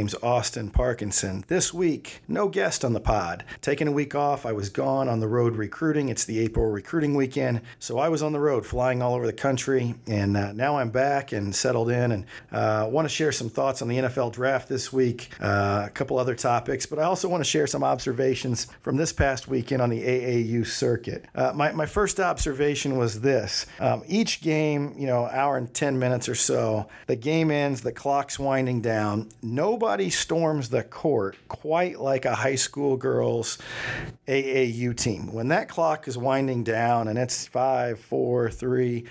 Name's Austin Parkinson. This week, no guest on the pod. Taking a week off, I was gone on the road recruiting. It's the April recruiting weekend, so I was on the road flying all over the country, and uh, now I'm back and settled in and uh, want to share some thoughts on the NFL draft this week, uh, a couple other topics, but I also want to share some observations from this past weekend on the AAU circuit. Uh, my, my first observation was this um, each game, you know, hour and 10 minutes or so, the game ends, the clock's winding down down, nobody storms the court quite like a high school girls AAU team. When that clock is winding down and it's five, four, three,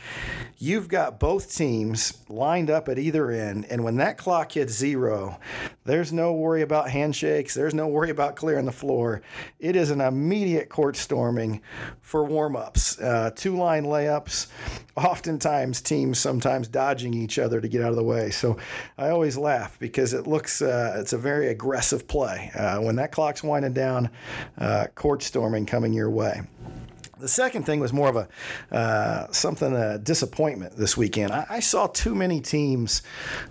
you've got both teams lined up at either end. And when that clock hits zero, there's no worry about handshakes, there's no worry about clearing the floor. It is an immediate court storming for warm ups, uh, two line layups. Oftentimes, teams sometimes dodging each other to get out of the way. So I always laugh because it looks uh, it's a very aggressive play. Uh, when that clock's winding down, uh, court storming coming your way. The second thing was more of a uh, something a disappointment this weekend. I, I saw too many teams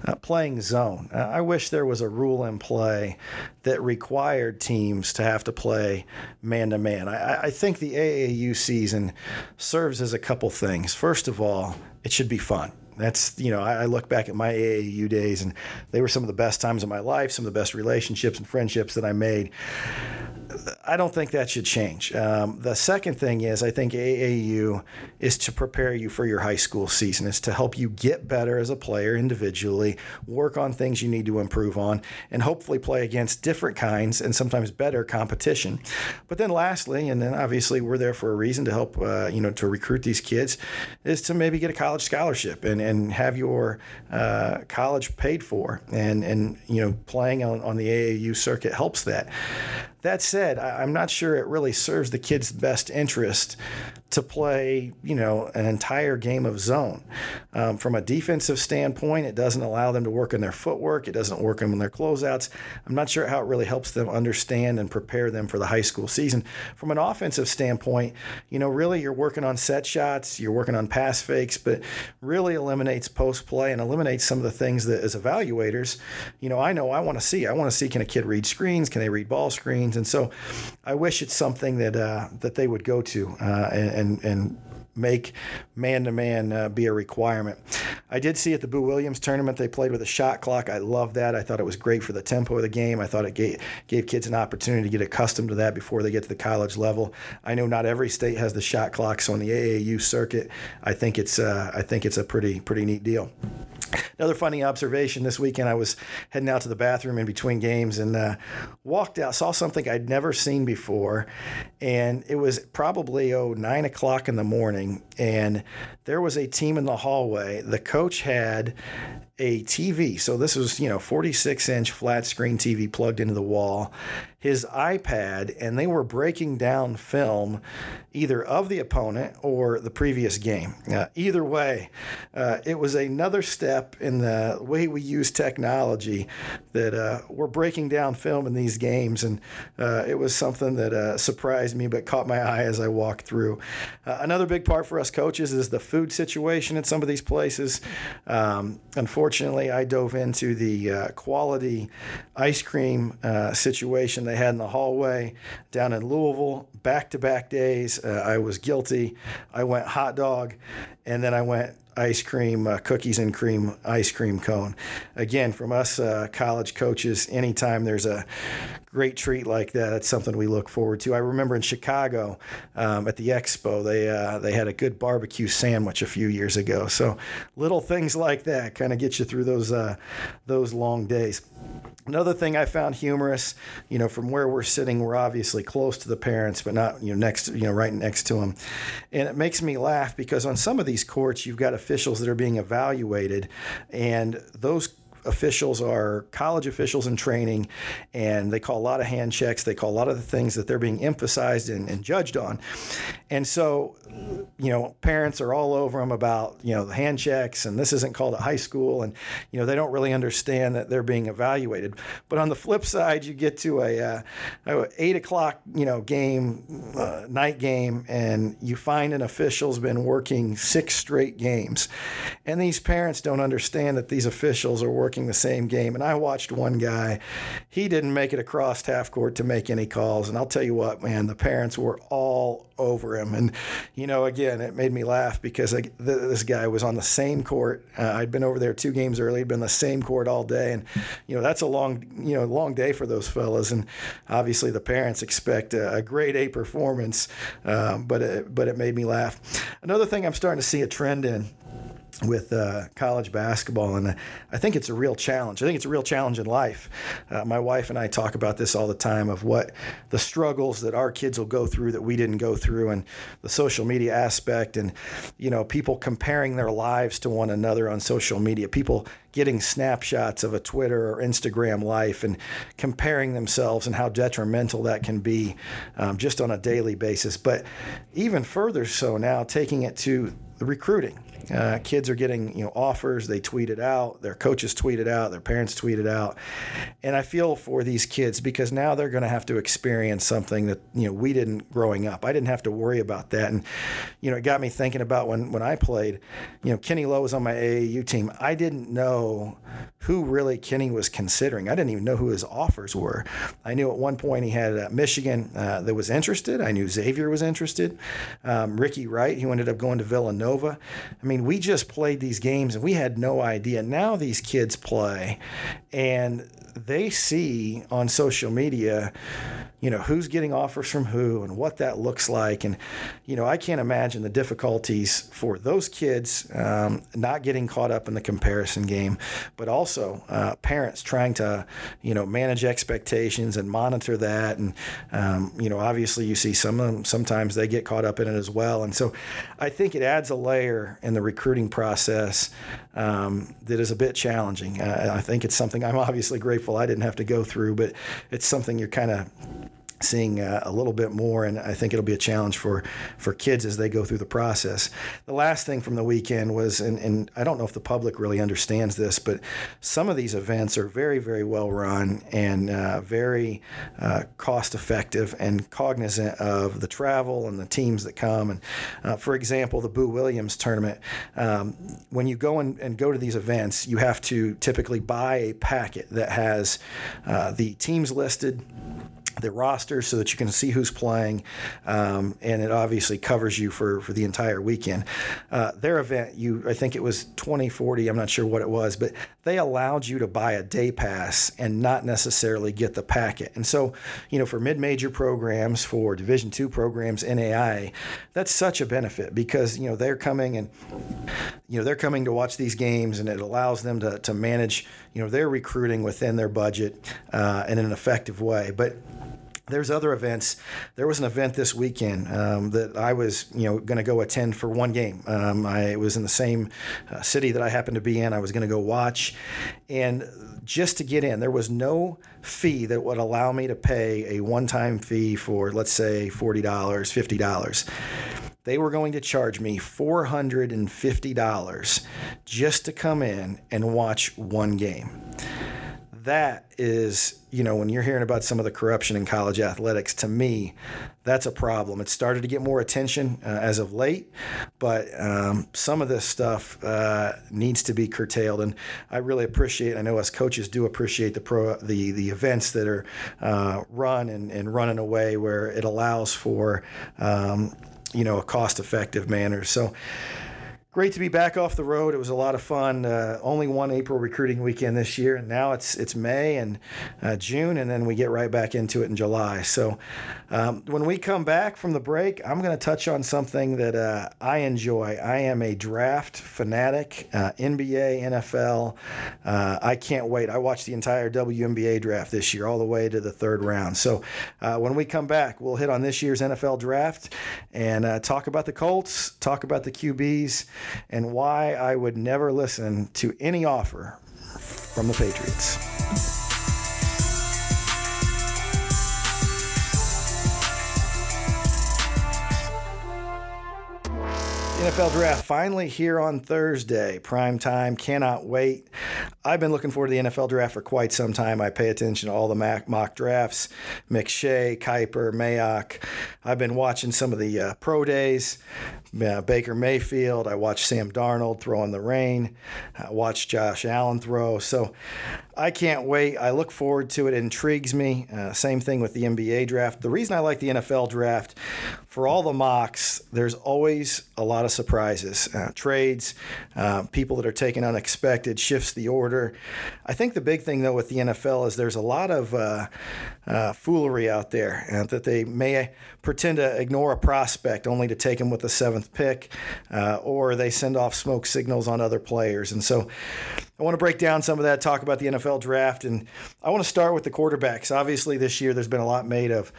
uh, playing zone. Uh, I wish there was a rule in play that required teams to have to play man to man. I think the AAU season serves as a couple things. First of all, it should be fun. That's you know I, I, look back at my AAU days and they were some of the best times of my life, some of the best relationships and friendships that I made. I don't think that should change. Um, the second thing is, I think AAU is to prepare you for your high school season. It's to help you get better as a player individually, work on things you need to improve on, and hopefully play against different kinds and sometimes better competition. But then, lastly, and then obviously we're there for a reason to help, uh, you know, to recruit these kids, is to maybe get a college scholarship and, and have your uh, college paid for. And and you know, playing on, on the AAU circuit helps that. That said, I'm not sure it really serves the kids' best interest to play, you know, an entire game of zone. Um, from a defensive standpoint, it doesn't allow them to work on their footwork. It doesn't work on their closeouts. I'm not sure how it really helps them understand and prepare them for the high school season. From an offensive standpoint, you know, really you're working on set shots, you're working on pass fakes, but really eliminates post play and eliminates some of the things that as evaluators, you know, I know I want to see. I want to see can a kid read screens? Can they read ball screens? And so I wish it's something that uh, that they would go to uh, and, and and make man to man be a requirement. I did see at the Boo Williams tournament they played with a shot clock. I love that. I thought it was great for the tempo of the game. I thought it gave, gave kids an opportunity to get accustomed to that before they get to the college level. I know not every state has the shot clock, so on the AAU circuit, I think it's uh, I think it's a pretty pretty neat deal. Another funny observation this weekend, I was heading out to the bathroom in between games and uh, walked out, saw something I'd never seen before. And it was probably, oh, nine o'clock in the morning. And there was a team in the hallway. The coach had a TV. So this was, you know, 46 inch flat screen TV plugged into the wall, his iPad, and they were breaking down film either of the opponent or the previous game. Uh, either way, uh, it was another step in the way we use technology that uh, we're breaking down film in these games. And uh, it was something that uh, surprised me but caught my eye as I walked through. Uh, another big part for us coaches is the food situation at some of these places. Um, unfortunately, I dove into the quality ice cream situation they had in the hallway down in Louisville back to back days. Uh, I was guilty. I went hot dog, and then I went ice cream, uh, cookies and cream ice cream cone. Again, from us uh, college coaches, anytime there's a great treat like that, that's something we look forward to. I remember in Chicago um, at the expo, they uh, they had a good barbecue sandwich a few years ago. So little things like that kind of get you through those uh, those long days. Another thing I found humorous, you know, from where we're sitting, we're obviously close to the parents, but not, you know, next, you know, right next to them. And it makes me laugh because on some of these courts, you've got officials that are being evaluated, and those officials are college officials in training, and they call a lot of hand checks. They call a lot of the things that they're being emphasized and, and judged on. And so, you know, parents are all over them about, you know, the hand checks, and this isn't called a high school, and, you know, they don't really understand that they're being evaluated. But on the flip side, you get to a, uh, eight o'clock, you know, game, uh, night game, and you find an official's been working six straight games. And these parents don't understand that these officials are working working the same game. And I watched one guy, he didn't make it across half court to make any calls. And I'll tell you what, man, the parents were all over him. And, you know, again, it made me laugh because I, this guy was on the same court. Uh, I'd been over there two games early, been the same court all day. And, you know, that's a long, you know, long day for those fellas. And obviously the parents expect a, a grade A performance, um, but, it, but it made me laugh. Another thing I'm starting to see a trend in with uh, college basketball, and I think it's a real challenge. I think it's a real challenge in life. Uh, my wife and I talk about this all the time of what the struggles that our kids will go through that we didn't go through, and the social media aspect, and you know, people comparing their lives to one another on social media, people getting snapshots of a Twitter or Instagram life and comparing themselves, and how detrimental that can be um, just on a daily basis. But even further so now, taking it to the recruiting uh, kids are getting you know offers. They tweet it out. Their coaches tweet it out. Their parents tweet it out. And I feel for these kids because now they're going to have to experience something that you know we didn't growing up. I didn't have to worry about that. And you know it got me thinking about when when I played. You know Kenny Lowe was on my AAU team. I didn't know who really Kenny was considering. I didn't even know who his offers were. I knew at one point he had uh, Michigan uh, that was interested. I knew Xavier was interested. Um, Ricky Wright, who ended up going to Villanova. I mean mean, we just played these games and we had no idea. Now these kids play and they see on social media, you know, who's getting offers from who and what that looks like. And, you know, I can't imagine the difficulties for those kids um, not getting caught up in the comparison game, but also uh, parents trying to, you know, manage expectations and monitor that. And, um, you know, obviously you see some of them, sometimes they get caught up in it as well. And so I think it adds a layer in the recruiting process um, that is a bit challenging. I think it's something I'm obviously grateful I didn't have to go through, but it's something you're kind of seeing uh, a little bit more, and I think it'll be a challenge for for kids as they go through the process. The last thing from the weekend was, and, and I don't know if the public really understands this, but some of these events are very, very well run and uh, very uh, cost effective and cognizant of the travel and the teams that come. And uh, for example, the Boo Williams tournament, um, when you go and, and, go to these events, you have to typically buy a packet that has uh, the teams listed the roster so that you can see who's playing, um, and it obviously covers you for, for the entire weekend. Uh, their event, you I think it was 2040, I'm not sure what it was, but they allowed you to buy a day pass and not necessarily get the packet. And so, you know, for mid-major programs, for Division two programs, NAI, that's such a benefit because you know they're coming and you know they're coming to watch these games, and it allows them to to manage you know their recruiting within their budget uh, in an effective way, but there's other events. There was an event this weekend um, that I was, you know, going to go attend for one game. Um, I was in the same uh, city that I happened to be in. I was going to go watch, and just to get in, there was no fee that would allow me to pay a one-time fee for, let's say, forty dollars, fifty dollars. They were going to charge me four hundred and fifty dollars just to come in and watch one game that is, you know, when you're hearing about some of the corruption in college athletics, to me, that's a problem. It started to get more attention uh, as of late, but um, some of this stuff uh, needs to be curtailed. And I really appreciate. I know us coaches do appreciate the pro the the events that are uh, run and, and run in a way where it allows for, um, you know, a cost effective manner. So great to be back off the road. It was a lot of fun. Uh, only one April recruiting weekend this year, and now it's it's May and uh, June, and then we get right back into it in July. So um, when we come back from the break, I'm going to touch on something that uh, I enjoy. I am a draft fanatic, uh, NBA, NFL. Uh, I can't wait. I watched the entire WNBA draft this year, all the way to the third round. So uh, when we come back, we'll hit on this year's NFL draft and talk about the Colts, talk about the QBs and why I would never listen to any offer from the Patriots. NFL draft finally here on Thursday. Prime time, cannot wait. I've been looking forward to the NFL draft for quite some time. I pay attention to all the mock drafts, McShay, Kiper, Mayock. I've been watching some of the uh, pro days, uh, Baker Mayfield. I watched Sam Darnold throw in the rain. I watched Josh Allen throw. So I can't wait. I look forward to it. It intrigues me. Uh, same thing with the NBA draft. The reason I like the NFL draft, for all the mocks, there's always a lot of surprises, uh, trades, uh, people that are taken unexpected, shifts the order. I think the big thing though with the NFL is there's a lot of uh, uh, foolery out there uh, that they may pretend to ignore a prospect only to take him with the seventh pick, or they send off smoke signals on other players, and so. I want to break down some of that, talk about the NFL draft, and I want to start with the quarterbacks. Obviously, this year there's been a lot made of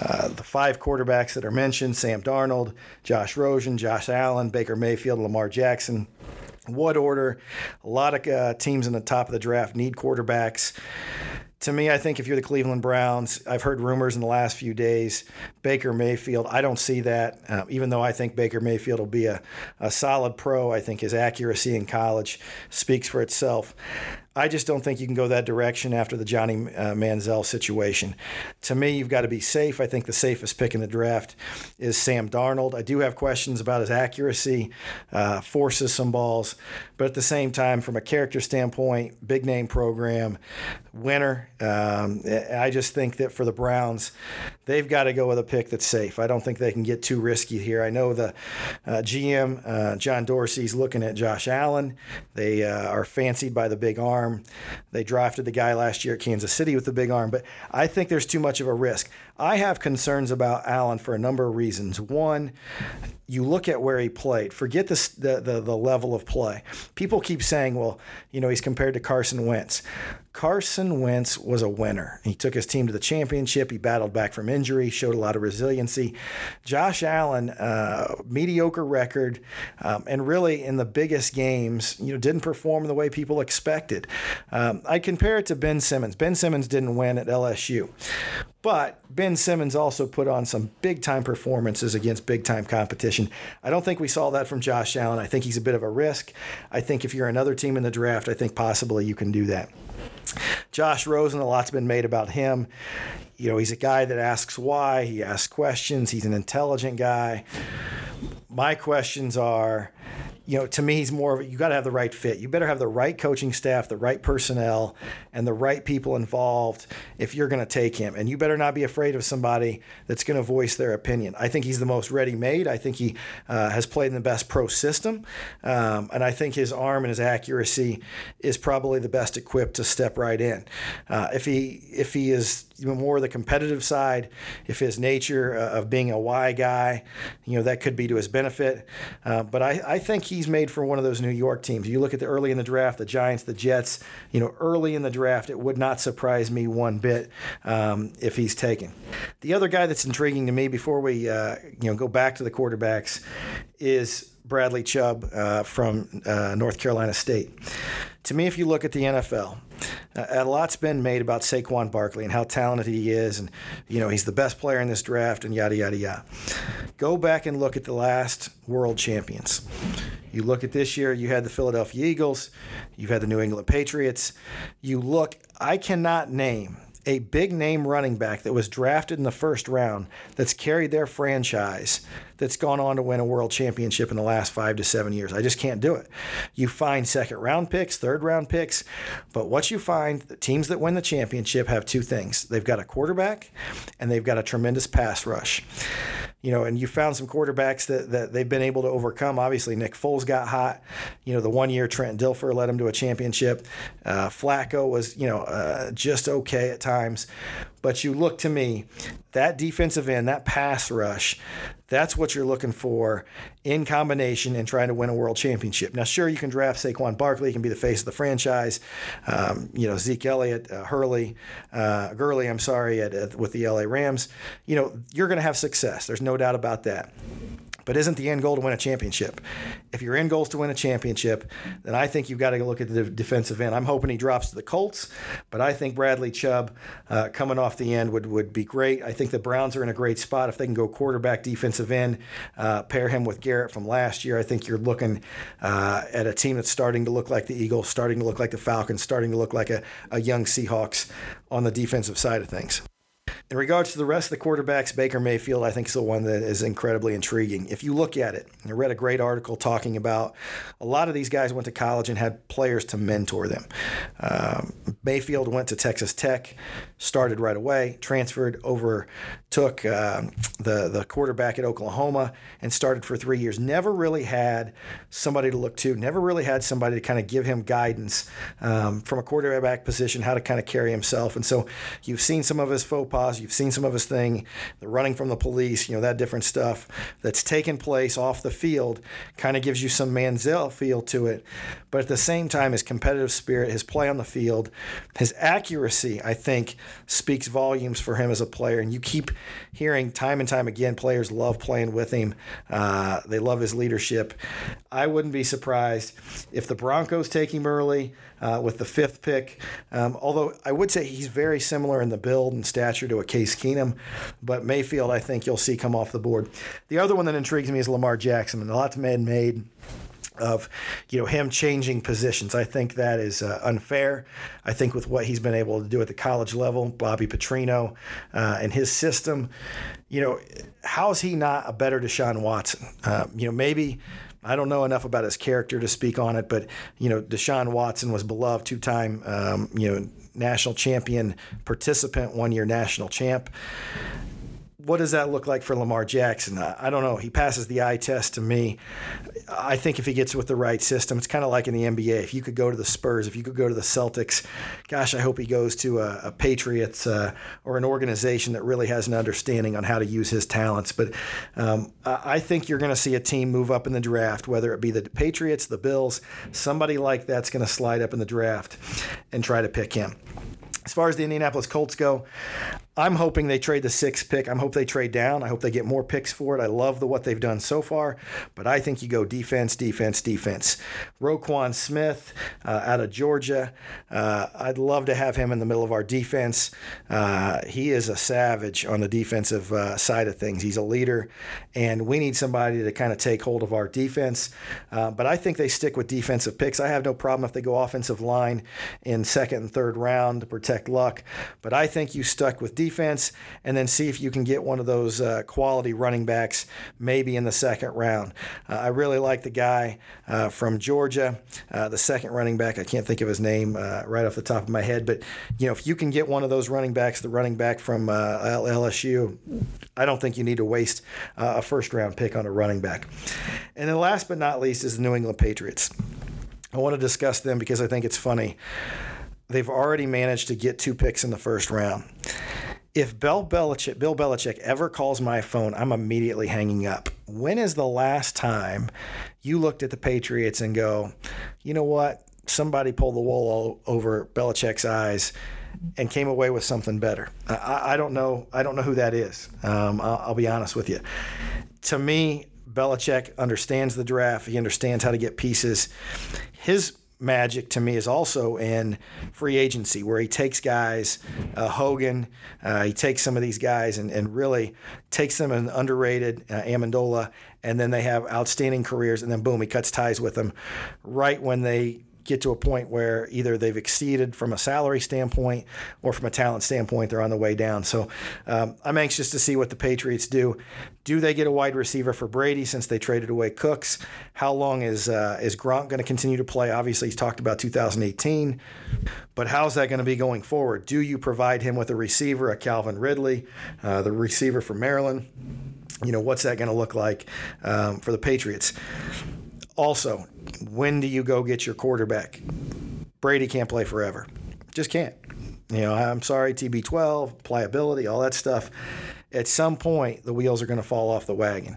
uh, the five quarterbacks that are mentioned Sam Darnold, Josh Rosen, Josh Allen, Baker Mayfield, Lamar Jackson. What order? A lot of uh, teams in the top of the draft need quarterbacks to me, I think if you're the Cleveland Browns, I've heard rumors in the last few days. Baker Mayfield, I don't see that. Uh, even though I think Baker Mayfield will be a, a solid pro, I think his accuracy in college speaks for itself. I just don't think you can go that direction after the Johnny uh, Manziel situation. To me, you've got to be safe. I think the safest pick in the draft is Sam Darnold. I do have questions about his accuracy, uh, forces some balls, but at the same time, from a character standpoint, big name program, winner. Um, I just think that for the Browns, they've got to go with a pick that's safe. I don't think they can get too risky here. I know the uh, GM, uh, John Dorsey's looking at Josh Allen. They uh, are fancied by the big arm arm. They drafted the guy last year at Kansas City with the big arm, but I think there's too much of a risk. I have concerns about Allen for a number of reasons. One, you look at where he played. Forget the, the the level of play. People keep saying, well, you know, he's compared to Carson Wentz. Carson Wentz was a winner. He took his team to the championship. He battled back from injury, showed a lot of resiliency. Josh Allen, uh, mediocre record, um, and really in the biggest games, you know, didn't perform the way people expected. Um, I compare it to Ben Simmons. Ben Simmons didn't win at LSU. But Ben Simmons also put on some big time performances against big time competition. I don't think we saw that from Josh Allen. I think he's a bit of a risk. I think if you're another team in the draft, I think possibly you can do that. Josh Rosen, a lot's been made about him. You know, he's a guy that asks why, he asks questions, he's an intelligent guy. My questions are you know, to me, he's more of a, you got to have the right fit. You better have the right coaching staff, the right personnel, and the right people involved if you're going to take him. And you better not be afraid of somebody that's going to voice their opinion. I think he's the most ready made. I think he uh, has played in the best pro system. Um, and I think his arm and his accuracy is probably the best equipped to step right in. Uh, if he if he is more the competitive side, if his nature uh, of being a why guy, you know, that could be to his benefit. Uh, but I, I think he's made for one of those New York teams. You look at the early in the draft, the Giants, the Jets, you know, early in the draft, it would not surprise me one bit um, if he's taken. The other guy that's intriguing to me before we, uh, you know, go back to the quarterbacks is Bradley Chubb uh, from uh, North Carolina State. To me, if you look at the NFL, uh, a lot's been made about Saquon Barkley and how talented he is, and you know he's the best player in this draft, and yada yada yada. Go back and look at the last world champions. You look at this year, you had the Philadelphia Eagles, you've had the New England Patriots. You look, I cannot name a big name running back that was drafted in the first round that's carried their franchise that's gone on to win a world championship in the last five to seven years. I just can't do it. You find second round picks, third round picks, but what you find, the teams that win the championship have two things they've got a quarterback and they've got a tremendous pass rush you know, and you found some quarterbacks that, that they've been able to overcome. Obviously, Nick Foles got hot. You know, the one year Trent Dilfer led him to a championship. Uh, Flacco was, you know, uh, just okay at times. But you look to me, that defensive end, that pass rush, that's what you're looking for in combination and trying to win a world championship. Now, sure, you can draft Saquon Barkley, he can be the face of the franchise. Um, you know, Zeke Elliott, uh, Hurley, uh, Gurley, I'm sorry, at, at, with the LA Rams. You know, you're going to have success. There's no doubt about that. But isn't the end goal to win a championship? If your end goal is to win a championship, then I think you've got to look at the defensive end. I'm hoping he drops to the Colts, but I think Bradley Chubb uh, coming off the end would, would be great. I think the Browns are in a great spot if they can go quarterback, defensive end, uh, pair him with Garrett from last year. I think you're looking uh, at a team that's starting to look like the Eagles, starting to look like the Falcons, starting to look like a, a young Seahawks on the defensive side of things. In regards to the rest of the quarterbacks, Baker Mayfield, I think, is the one that is incredibly intriguing. If you look at it, I read a great article talking about a lot of these guys went to college and had players to mentor them. Um, Mayfield went to Texas Tech, started right away, transferred over, took uh, the the quarterback at Oklahoma, and started for three years. Never really had somebody to look to. Never really had somebody to kind of give him guidance um, from a quarterback position, how to kind of carry himself. And so you've seen some of his faux pas You've seen some of his thing, the running from the police, you know, that different stuff that's taken place off the field kind of gives you some Manziel feel to it. But at the same time, his competitive spirit, his play on the field, his accuracy, I think, speaks volumes for him as a player. And you keep hearing time and time again, players love playing with him. Uh, they love his leadership. I wouldn't be surprised if the Broncos take him early uh, with the fifth pick. Um, although I would say he's very similar in the build and stature to a Case Keenum, but Mayfield I think you'll see come off the board. The other one that intrigues me is Lamar Jackson, and a lot's been made of you know him changing positions. I think that is uh, unfair. I think with what he's been able to do at the college level, Bobby Petrino uh, and his system, you know, how is he not a better Deshaun Watson? Uh, you know, maybe I don't know enough about his character to speak on it, but you know, Deshaun Watson was beloved, two-time um, you know national champion participant, one-year national champ what does that look like for Lamar Jackson? I don't know. He passes the eye test to me. I think if he gets with the right system, it's kind of like in the NBA. If you could go to the Spurs, if you could go to the Celtics, gosh, I hope he goes to a, a Patriots uh, or an organization that really has an understanding on how to use his talents. But um, I think you're going to see a team move up in the draft, whether it be the Patriots, the Bills, somebody like that's going to slide up in the draft and try to pick him. As far as the Indianapolis Colts go, I'm hoping they trade the sixth pick. I hope they trade down. I hope they get more picks for it. I love the what they've done so far, but I think you go defense, defense, defense. Roquan Smith uh, out of Georgia. Uh, I'd love to have him in the middle of our defense. Uh, he is a savage on the defensive uh, side of things. He's a leader, and we need somebody to kind of take hold of our defense. Uh, but I think they stick with defensive picks. I have no problem if they go offensive line in second and third round to protect Luck, but I think you stuck with defense defense, and then see if you can get one of those uh, quality running backs maybe in the second round. Uh, I really like the guy uh, from Georgia, uh, the second running back. I can't think of his name uh, right off the top of my head, but you know if you can get one of those running backs, the running back from LSU, I don't think you need to waste a first round pick on a running back. And then last but not least is the New England Patriots. I want to discuss them because I think it's funny. They've already managed to get two picks in the first round if Bill Belichick, Bill Belichick ever calls my phone, I'm immediately hanging up. When is the last time you looked at the Patriots and go, you know what? Somebody pulled the wool over Belichick's eyes and came away with something better. I, I don't know. I don't know who that is. Um, I'll, I'll be honest with you. To me, Belichick understands the draft. He understands how to get pieces. His magic to me is also in free agency, where he takes guys, uh, Hogan, uh, he takes some of these guys and, and really takes them an underrated uh, Amendola, and then they have outstanding careers, and then boom, he cuts ties with them right when they get to a point where either they've exceeded from a salary standpoint or from a talent standpoint, they're on the way down. So um, I'm anxious to see what the Patriots do. Do they get a wide receiver for Brady since they traded away Cooks? How long is uh, is Gronk going to continue to play? Obviously, he's talked about 2018, but how's that going to be going forward? Do you provide him with a receiver, a Calvin Ridley, uh, the receiver from Maryland? You know, what's that going to look like um, for the Patriots? Also, when do you go get your quarterback? Brady can't play forever. Just can't. You know, I'm sorry, TB12, pliability, all that stuff. At some point, the wheels are going to fall off the wagon.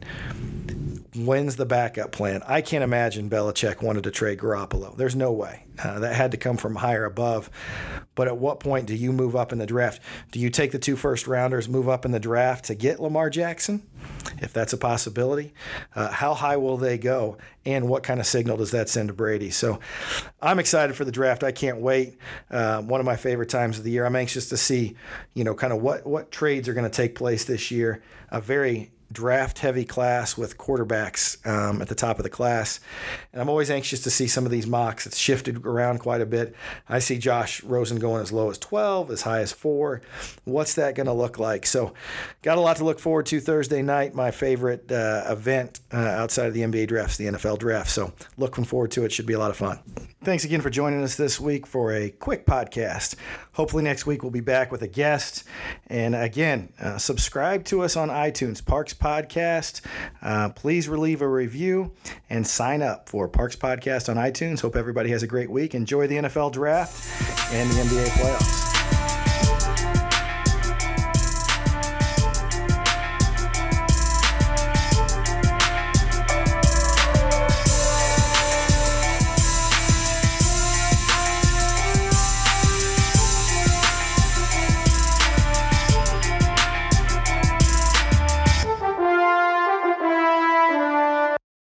When's the backup plan? I can't imagine Belichick wanted to trade Garoppolo. There's no way. Uh, that had to come from higher above. But at what point do you move up in the draft? Do you take the two first rounders, move up in the draft to get Lamar Jackson? If that's a possibility. Uh, how high will they go? And what kind of signal does that send to Brady? So I'm excited for the draft. I can't wait. Uh, one of my favorite times of the year. I'm anxious to see, you know, kind of what, what trades are going to take place this year. A very draft heavy class with quarterbacks um, at the top of the class. And I'm always anxious to see some of these mocks. It's shifted around quite a bit. I see Josh Rosen going as low as 12, as high as 4. What's that going to look like? So, got a lot to look forward to Thursday night, my favorite uh, event uh, outside of the NBA drafts, the NFL draft. So, looking forward to it. Should be a lot of fun. Thanks again for joining us this week for a quick podcast. Hopefully, next week we'll be back with a guest. And again, uh, subscribe to us on iTunes, Parks Podcast. Uh, please leave a review and sign up for Parks Podcast on iTunes. Hope everybody has a great week. Enjoy the NFL draft and the NBA playoffs.